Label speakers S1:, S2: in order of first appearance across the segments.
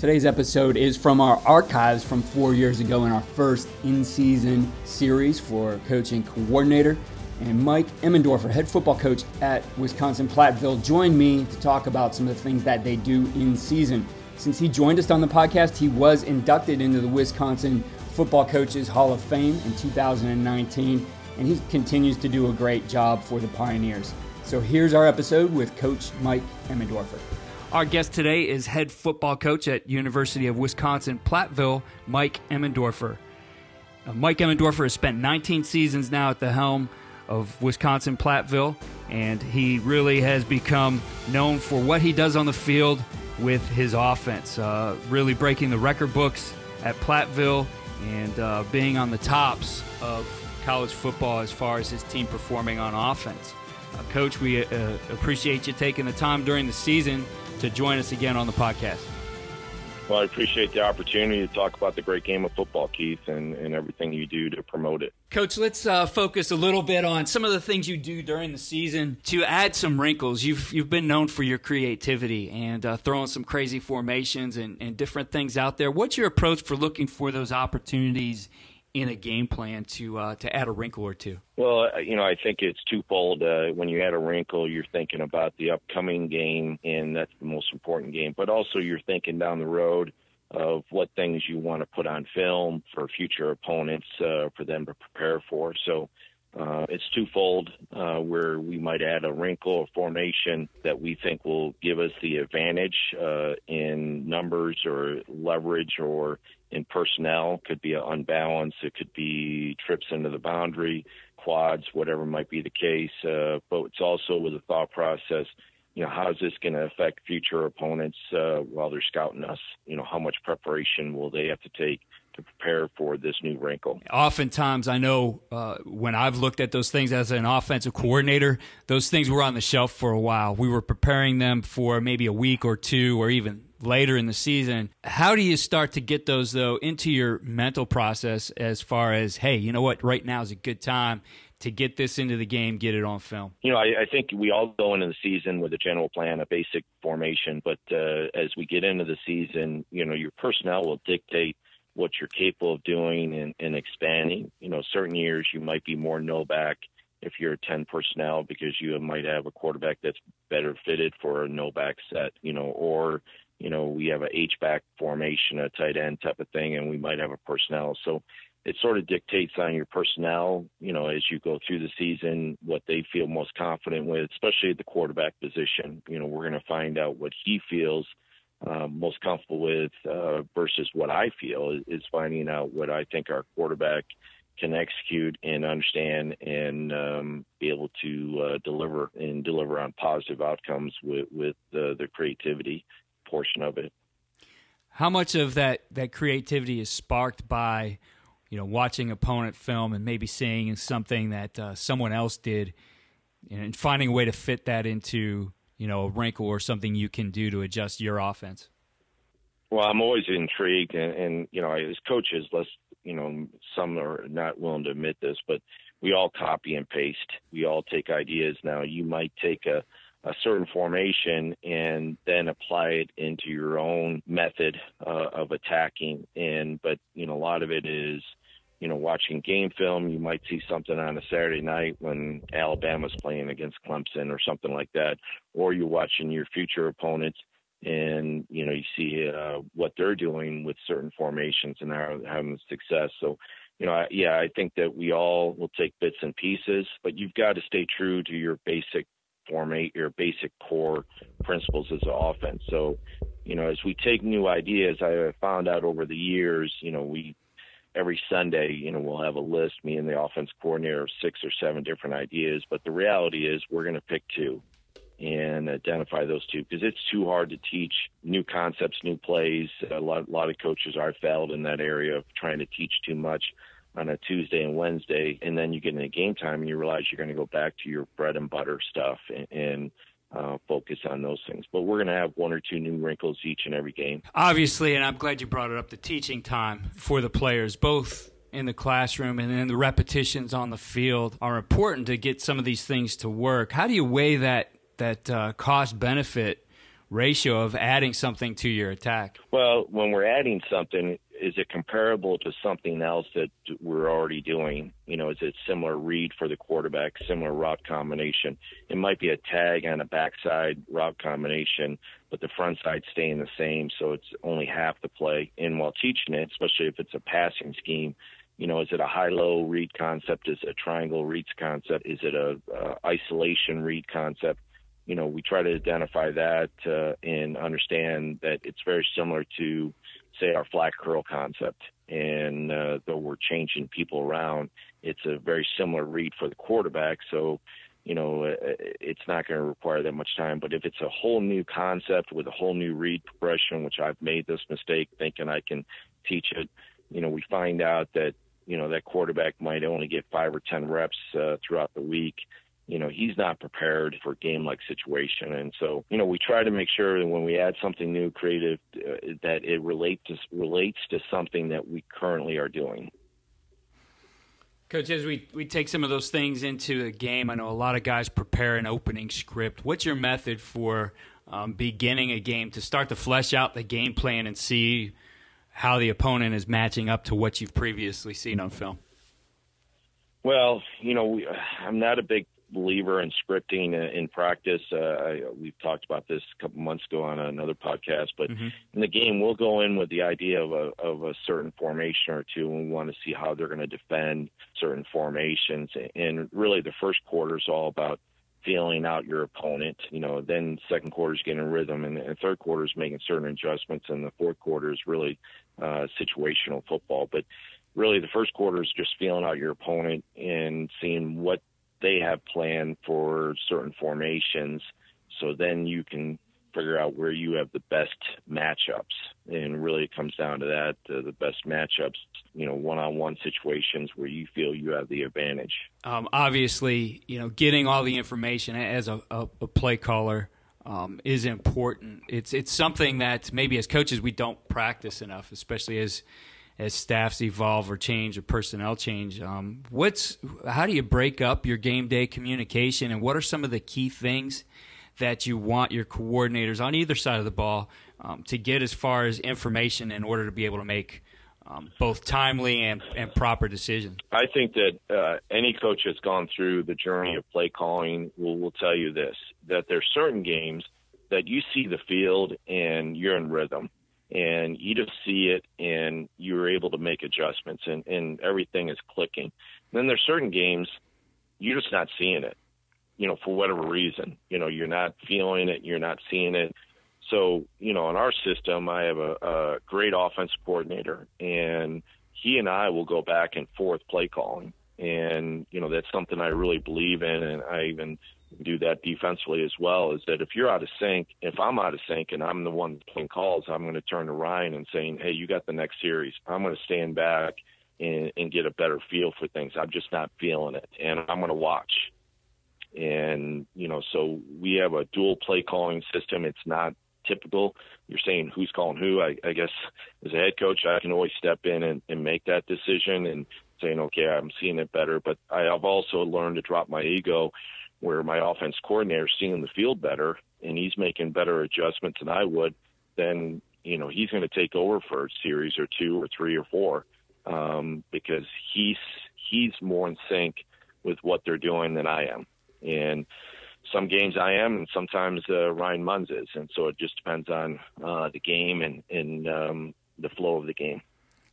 S1: Today's episode is from our archives from four years ago in our first in season series for coaching coordinator. And Mike Emendorfer, head football coach at Wisconsin Platteville, joined me to talk about some of the things that they do in season. Since he joined us on the podcast, he was inducted into the Wisconsin Football Coaches Hall of Fame in 2019, and he continues to do a great job for the Pioneers. So here's our episode with Coach Mike Emendorfer.
S2: Our guest today is head football coach at University of Wisconsin Platteville, Mike Emendorfer. Uh, Mike Emendorfer has spent 19 seasons now at the helm of Wisconsin Platteville, and he really has become known for what he does on the field with his offense, uh, really breaking the record books at Platteville and uh, being on the tops of college football as far as his team performing on offense. Uh, Coach, we uh, appreciate you taking the time during the season to join us again on the podcast.
S3: Well, I appreciate the opportunity to talk about the great game of football, Keith, and, and everything you do to promote it.
S2: Coach, let's uh, focus a little bit on some of the things you do during the season to add some wrinkles. You've you've been known for your creativity and uh, throwing some crazy formations and, and different things out there. What's your approach for looking for those opportunities in a game plan to uh, to add a wrinkle or two?
S3: Well, uh, you know, I think it's twofold. Uh, when you add a wrinkle, you're thinking about the upcoming game, and that's the most important game. But also, you're thinking down the road of what things you want to put on film for future opponents uh, for them to prepare for. So. Uh, it's twofold, uh, where we might add a wrinkle or formation that we think will give us the advantage in numbers or leverage or in personnel. Could be unbalanced. It could be trips into the boundary, quads, whatever might be the case. Uh, but it's also with a thought process. You know, how is this going to affect future opponents uh, while they're scouting us? You know, how much preparation will they have to take to prepare for this new wrinkle?
S2: Oftentimes, I know uh, when I've looked at those things as an offensive coordinator, those things were on the shelf for a while. We were preparing them for maybe a week or two, or even later in the season. How do you start to get those though into your mental process as far as, hey, you know what, right now is a good time to get this into the game, get it on film?
S3: You know, I, I think we all go into the season with a general plan, a basic formation, but uh, as we get into the season, you know, your personnel will dictate what you're capable of doing and, and expanding. You know, certain years you might be more no back if you're a 10 personnel because you might have a quarterback that's better fitted for a no back set, you know, or you know, we have a H back formation, a tight end type of thing, and we might have a personnel. So it sort of dictates on your personnel, you know, as you go through the season, what they feel most confident with, especially at the quarterback position. You know, we're going to find out what he feels uh, most comfortable with uh, versus what I feel is, is finding out what I think our quarterback can execute and understand and um, be able to uh, deliver and deliver on positive outcomes with with uh, the creativity portion of it.
S2: How much of that that creativity is sparked by, you know, watching opponent film and maybe seeing something that uh, someone else did, and finding a way to fit that into, you know, a wrinkle or something you can do to adjust your offense.
S3: Well, I'm always intrigued, and, and you know, as coaches, let's you know, some are not willing to admit this, but we all copy and paste. We all take ideas. Now, you might take a a certain formation and then apply it into your own method uh, of attacking. And but you know a lot of it is you know watching game film. You might see something on a Saturday night when Alabama's playing against Clemson or something like that, or you're watching your future opponents and you know you see uh, what they're doing with certain formations and how having success. So you know, yeah, I think that we all will take bits and pieces, but you've got to stay true to your basic formate, your basic core principles as an offense. So, you know, as we take new ideas, I found out over the years, you know, we every Sunday, you know, we'll have a list, me and the offense coordinator, of six or seven different ideas. But the reality is, we're going to pick two and identify those two because it's too hard to teach new concepts, new plays. A lot, a lot of coaches are failed in that area of trying to teach too much on a Tuesday and Wednesday, and then you get into game time and you realize you're going to go back to your bread and butter stuff and, and uh, focus on those things. But we're going to have one or two new wrinkles each and every game.
S2: Obviously, and I'm glad you brought it up. The teaching time for the players, both in the classroom and then the repetitions on the field, are important to get some of these things to work. How do you weigh that that uh, cost benefit ratio of adding something to your attack?
S3: Well, when we're adding something, is it comparable to something else that we're already doing? You know, is it similar read for the quarterback, similar route combination? It might be a tag on a backside route combination, but the front side staying the same, so it's only half the play. And while teaching it, especially if it's a passing scheme, you know, is it a high-low read concept? Is it a triangle reads concept? Is it a, a isolation read concept? You know, we try to identify that uh, and understand that it's very similar to say our flat curl concept. And uh, though we're changing people around, it's a very similar read for the quarterback. So, you know, uh, it's not going to require that much time. But if it's a whole new concept with a whole new read progression, which I've made this mistake thinking I can teach it, you know, we find out that you know that quarterback might only get five or ten reps uh, throughout the week you know he's not prepared for a game like situation and so you know we try to make sure that when we add something new creative uh, that it relates to, relates to something that we currently are doing
S2: Coach, as we, we take some of those things into the game, I know a lot of guys prepare an opening script. What's your method for um, beginning a game to start to flesh out the game plan and see how the opponent is matching up to what you've previously seen on film?
S3: Well, you know, we, I'm not a big believer in scripting in practice. Uh, we've talked about this a couple months ago on another podcast, but mm-hmm. in the game, we'll go in with the idea of a, of a certain formation or two, and we want to see how they're going to defend certain formations. And really, the first quarter is all about feeling out your opponent. You know, then second quarter is getting rhythm, and, and third quarter is making certain adjustments, and the fourth quarter is really uh, situational football. But really, the first quarter is just feeling out your opponent and seeing what they have planned for certain formations. So then you can figure out where you have the best matchups. And really, it comes down to that uh, the best matchups, you know, one on one situations where you feel you have the advantage.
S2: Um, obviously, you know, getting all the information as a, a, a play caller. Um, is important. It's it's something that maybe as coaches we don't practice enough, especially as as staffs evolve or change or personnel change. Um, what's how do you break up your game day communication, and what are some of the key things that you want your coordinators on either side of the ball um, to get as far as information in order to be able to make um, both timely and, and proper decisions?
S3: I think that uh, any coach that's gone through the journey of play calling will, will tell you this: that there's certain games that you see the field and you're in rhythm and you just see it and you're able to make adjustments and, and everything is clicking. And then there's certain games you're just not seeing it, you know, for whatever reason. You know, you're not feeling it, you're not seeing it. So, you know, in our system, I have a, a great offense coordinator, and he and I will go back and forth play calling. And, you know, that's something I really believe in, and I even do that defensively as well is that if you're out of sync, if I'm out of sync and I'm the one playing calls, I'm going to turn to Ryan and saying, hey, you got the next series. I'm going to stand back and, and get a better feel for things. I'm just not feeling it, and I'm going to watch. And you know, so we have a dual play calling system. It's not typical. You're saying who's calling who. I, I guess as a head coach, I can always step in and, and make that decision and saying, okay, I'm seeing it better. But I have also learned to drop my ego where my offense coordinator is seeing the field better and he's making better adjustments than I would, then you know he's going to take over for a series or two or three or four um, because he's he's more in sync with what they're doing than I am. And some games I am, and sometimes uh, Ryan Munns is, and so it just depends on uh, the game and and um, the flow of the game.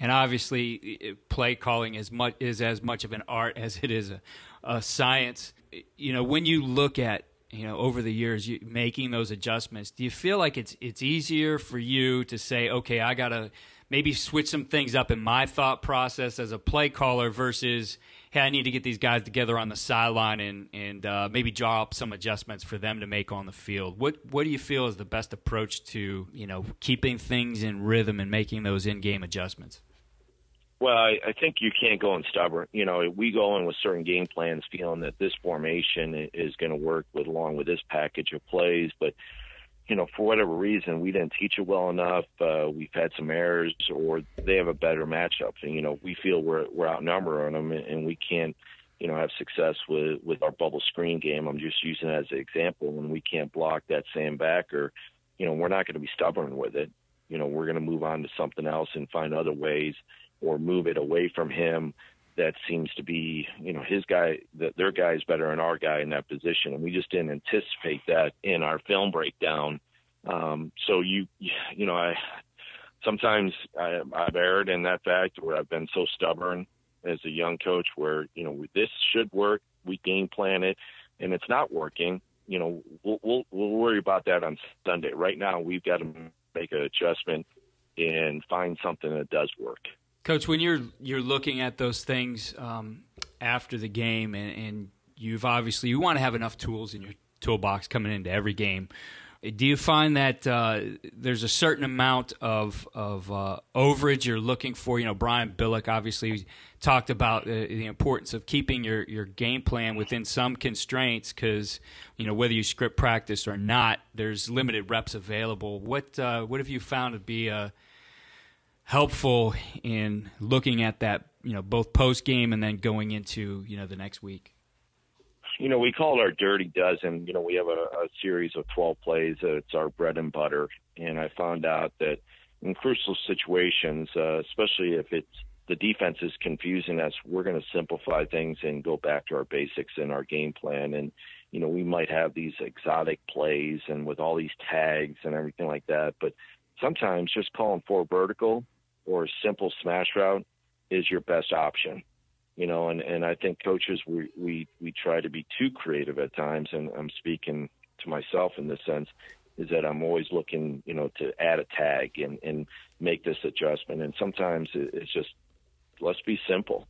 S2: And obviously, play calling is much is as much of an art as it is a, a science. You know, when you look at you know over the years you, making those adjustments, do you feel like it's it's easier for you to say, okay, I gotta maybe switch some things up in my thought process as a play caller versus hey, I need to get these guys together on the sideline and and uh, maybe draw up some adjustments for them to make on the field. What what do you feel is the best approach to you know keeping things in rhythm and making those in game adjustments?
S3: Well, I, I think you can't go in stubborn. You know, we go in with certain game plans, feeling that this formation is going to work with along with this package of plays, but you know, for whatever reason, we didn't teach it well enough. Uh, we've had some errors, or they have a better matchup, and you know, we feel we're we're outnumbered on them, and we can't, you know, have success with with our bubble screen game. I'm just using it as an example. When we can't block that same backer, you know, we're not going to be stubborn with it. You know, we're going to move on to something else and find other ways, or move it away from him that seems to be, you know, his guy, that their guy is better than our guy in that position, and we just didn't anticipate that in our film breakdown. Um, so you, you know, I sometimes I, I've erred in that fact where I've been so stubborn as a young coach, where you know this should work, we game plan it, and it's not working. You know, we'll we'll, we'll worry about that on Sunday. Right now, we've got to make an adjustment and find something that does work.
S2: Coach, when you're you're looking at those things um, after the game, and, and, you've obviously you want to have enough tools in your toolbox coming into every game. Do you find that uh, there's a certain amount of of uh, overage you're looking for? You know, Brian Billick obviously talked about uh, the importance of keeping your, your game plan within some constraints because you know whether you script practice or not, there's limited reps available. What uh, what have you found to be a helpful in looking at that, you know, both post game and then going into, you know, the next week?
S3: You know, we call it our dirty dozen. You know, we have a, a series of 12 plays. It's our bread and butter. And I found out that in crucial situations, uh, especially if it's the defense is confusing us, we're going to simplify things and go back to our basics and our game plan. And, you know, we might have these exotic plays and with all these tags and everything like that. But sometimes just calling for vertical or a simple smash route is your best option. You know, and, and I think coaches we, we we try to be too creative at times, and I'm speaking to myself in this sense, is that I'm always looking, you know, to add a tag and, and make this adjustment. And sometimes it's just let's be simple.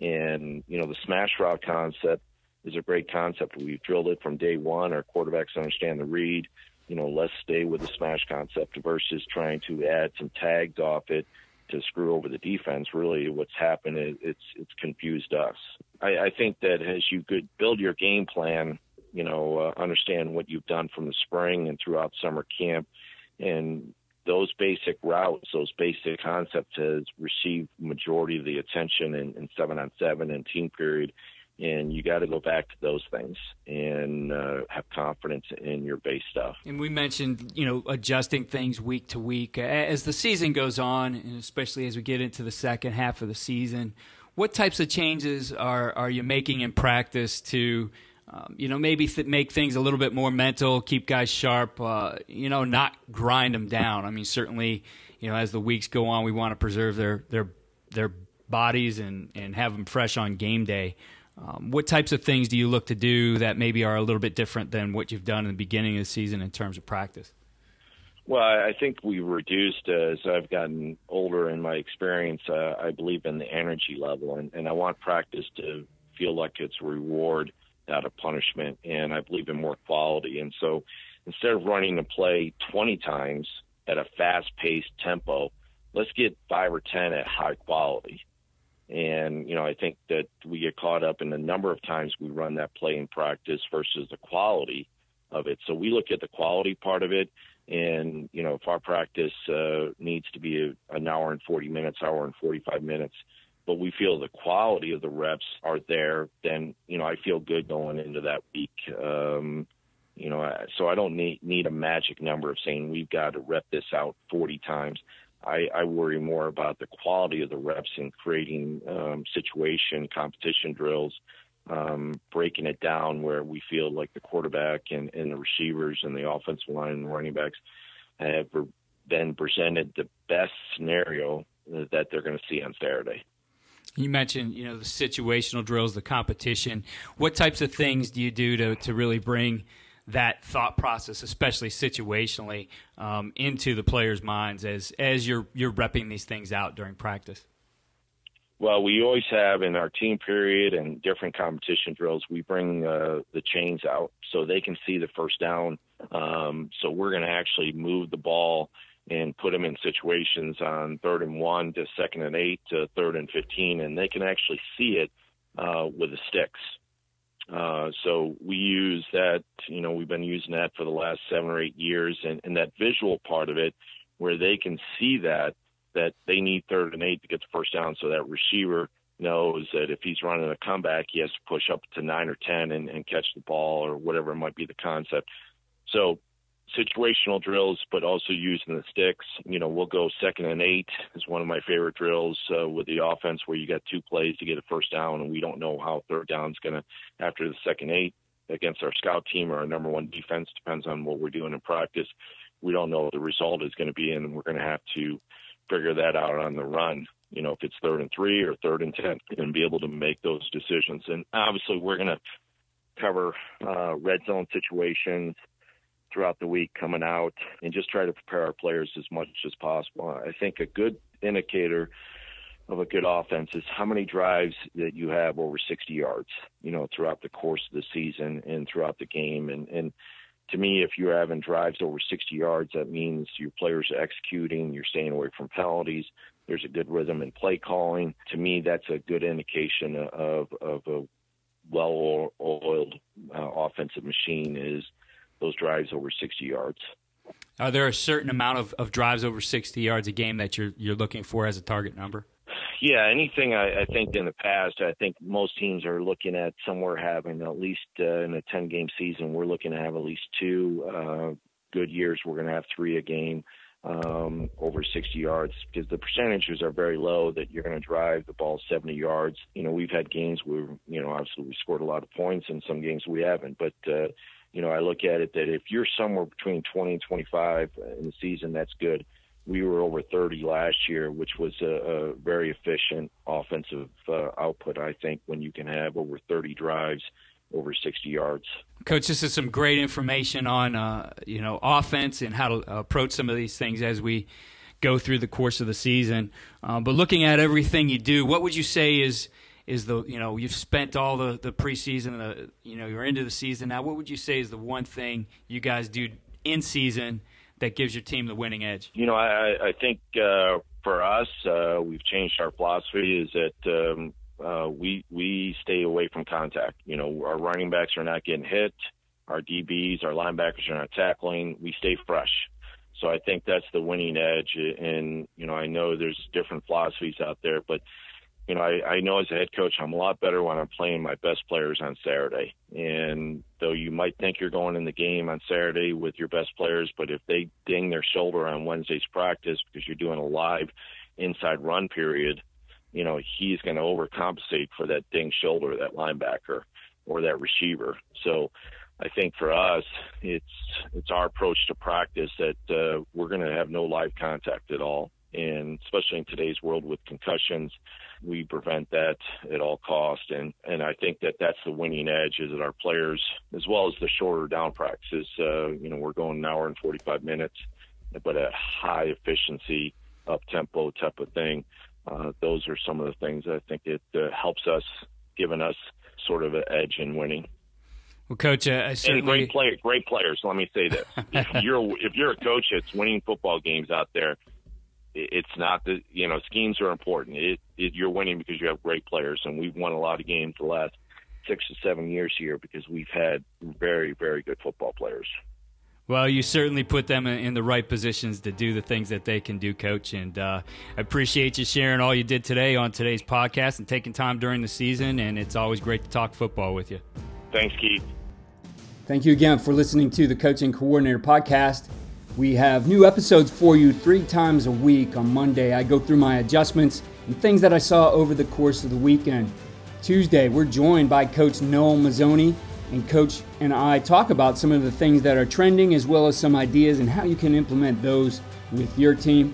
S3: And you know, the smash route concept is a great concept. We've drilled it from day one. Our quarterbacks understand the read. You know, let's stay with the smash concept versus trying to add some tags off it to screw over the defense. Really, what's happened is it's it's confused us. I, I think that as you could build your game plan, you know, uh, understand what you've done from the spring and throughout summer camp, and those basic routes, those basic concepts has received majority of the attention in, in seven on seven and team period and you got to go back to those things and uh, have confidence in your base stuff.
S2: And we mentioned, you know, adjusting things week to week as the season goes on, and especially as we get into the second half of the season. What types of changes are are you making in practice to? Um, you know, maybe th- make things a little bit more mental, keep guys sharp, uh, you know, not grind them down. I mean, certainly, you know, as the weeks go on, we want to preserve their their their bodies and, and have them fresh on game day. Um, what types of things do you look to do that maybe are a little bit different than what you've done in the beginning of the season in terms of practice?
S3: Well, I think we've reduced uh, as I've gotten older in my experience. Uh, I believe in the energy level, and, and I want practice to feel like it's reward, not a punishment. And I believe in more quality. And so instead of running a play 20 times at a fast paced tempo, let's get five or 10 at high quality. And, you know, I think that we get caught up in the number of times we run that play in practice versus the quality of it. So we look at the quality part of it. And, you know, if our practice uh, needs to be a, an hour and 40 minutes, hour and 45 minutes, but we feel the quality of the reps are there, then you know I feel good going into that week. Um, you know, so I don't need need a magic number of saying we've got to rep this out 40 times. I, I worry more about the quality of the reps and creating um, situation competition drills, um, breaking it down where we feel like the quarterback and, and the receivers and the offensive line and running backs have been presented the best scenario that they're going to see on Saturday.
S2: You mentioned, you know, the situational drills, the competition. What types of things do you do to, to really bring that thought process, especially situationally, um, into the players' minds as as you're you're repping these things out during practice?
S3: Well, we always have in our team period and different competition drills, we bring uh, the chains out so they can see the first down. Um, so we're going to actually move the ball and put them in situations on third and one to second and eight to third and 15, and they can actually see it uh, with the sticks. Uh, so we use that, you know, we've been using that for the last seven or eight years, and, and that visual part of it, where they can see that that they need third and eight to get the first down, so that receiver knows that if he's running a comeback, he has to push up to nine or ten and, and catch the ball or whatever might be the concept. So situational drills, but also using the sticks. You know, we'll go second and eight is one of my favorite drills uh, with the offense where you got two plays to get a first down, and we don't know how third down is going to after the second eight against our scout team or our number one defense depends on what we're doing in practice. We don't know what the result is going to be, and we're going to have to figure that out on the run. You know, if it's third and three or third and ten, and be able to make those decisions. And obviously, we're going to cover uh, red zone situations throughout the week coming out and just try to prepare our players as much as possible. I think a good indicator of a good offense is how many drives that you have over 60 yards, you know, throughout the course of the season and throughout the game. And, and to me, if you're having drives over 60 yards, that means your players are executing, you're staying away from penalties. There's a good rhythm in play calling. To me, that's a good indication of, of a well-oiled uh, offensive machine is – those drives over 60 yards.
S2: Are there a certain amount of, of drives over 60 yards a game that you're you're looking for as a target number?
S3: Yeah, anything I, I think in the past, I think most teams are looking at somewhere having at least uh, in a 10 game season, we're looking to have at least two uh, good years. We're going to have three a game um, over 60 yards because the percentages are very low that you're going to drive the ball 70 yards. You know, we've had games where, you know, obviously we scored a lot of points and some games we haven't, but, uh, you know, I look at it that if you're somewhere between 20 and 25 in the season, that's good. We were over 30 last year, which was a, a very efficient offensive uh, output. I think when you can have over 30 drives over 60 yards.
S2: Coach, this is some great information on uh, you know offense and how to approach some of these things as we go through the course of the season. Uh, but looking at everything you do, what would you say is is the you know you've spent all the the preseason, the you know you're into the season now. What would you say is the one thing you guys do in season that gives your team the winning edge?
S3: You know, I I think uh, for us uh, we've changed our philosophy. Is that um, uh, we we stay away from contact. You know, our running backs are not getting hit. Our DBs, our linebackers are not tackling. We stay fresh. So I think that's the winning edge. And you know, I know there's different philosophies out there, but you know, I, I know as a head coach, I'm a lot better when I'm playing my best players on Saturday. And though you might think you're going in the game on Saturday with your best players, but if they ding their shoulder on Wednesday's practice because you're doing a live inside run period, you know, he's going to overcompensate for that ding shoulder, that linebacker or that receiver. So I think for us, it's it's our approach to practice that uh, we're going to have no live contact at all, and especially in today's world with concussions, we prevent that at all cost. And, and I think that that's the winning edge is that our players, as well as the shorter down practices, uh, you know, we're going an hour and 45 minutes, but at high efficiency, up tempo type of thing. Uh, those are some of the things I think it uh, helps us, giving us sort of an edge in winning.
S2: Well, coach, uh, I certainly...
S3: and great player, great players. Let me say this: if you're if you're a coach that's winning football games out there, it's not that you know schemes are important. It, it, you're winning because you have great players, and we've won a lot of games the last six to seven years here because we've had very very good football players.
S2: Well, you certainly put them in the right positions to do the things that they can do, Coach. And uh, I appreciate you sharing all you did today on today's podcast and taking time during the season. And it's always great to talk football with you.
S3: Thanks, Keith.
S1: Thank you again for listening to the Coaching Coordinator Podcast. We have new episodes for you three times a week. On Monday, I go through my adjustments and things that I saw over the course of the weekend. Tuesday, we're joined by Coach Noel Mazzone and Coach and I talk about some of the things that are trending as well as some ideas and how you can implement those with your team.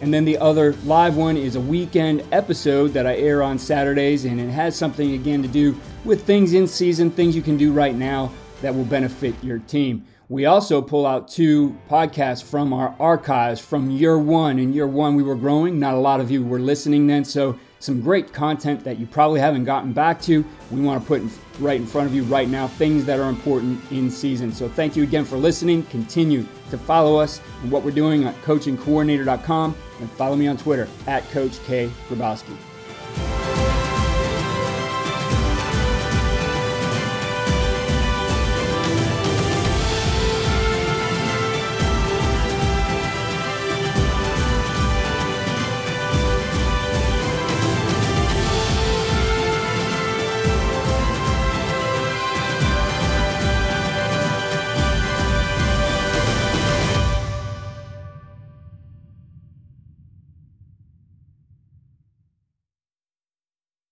S1: And then the other live one is a weekend episode that I air on Saturdays, and it has something again to do with things in season, things you can do right now that will benefit your team. We also pull out two podcasts from our archives from year one. In year one, we were growing. Not a lot of you were listening then, so some great content that you probably haven't gotten back to. We want to put right in front of you right now things that are important in season. So thank you again for listening. Continue to follow us and what we're doing at coachingcoordinator.com and follow me on Twitter at Coach K. Grabowski.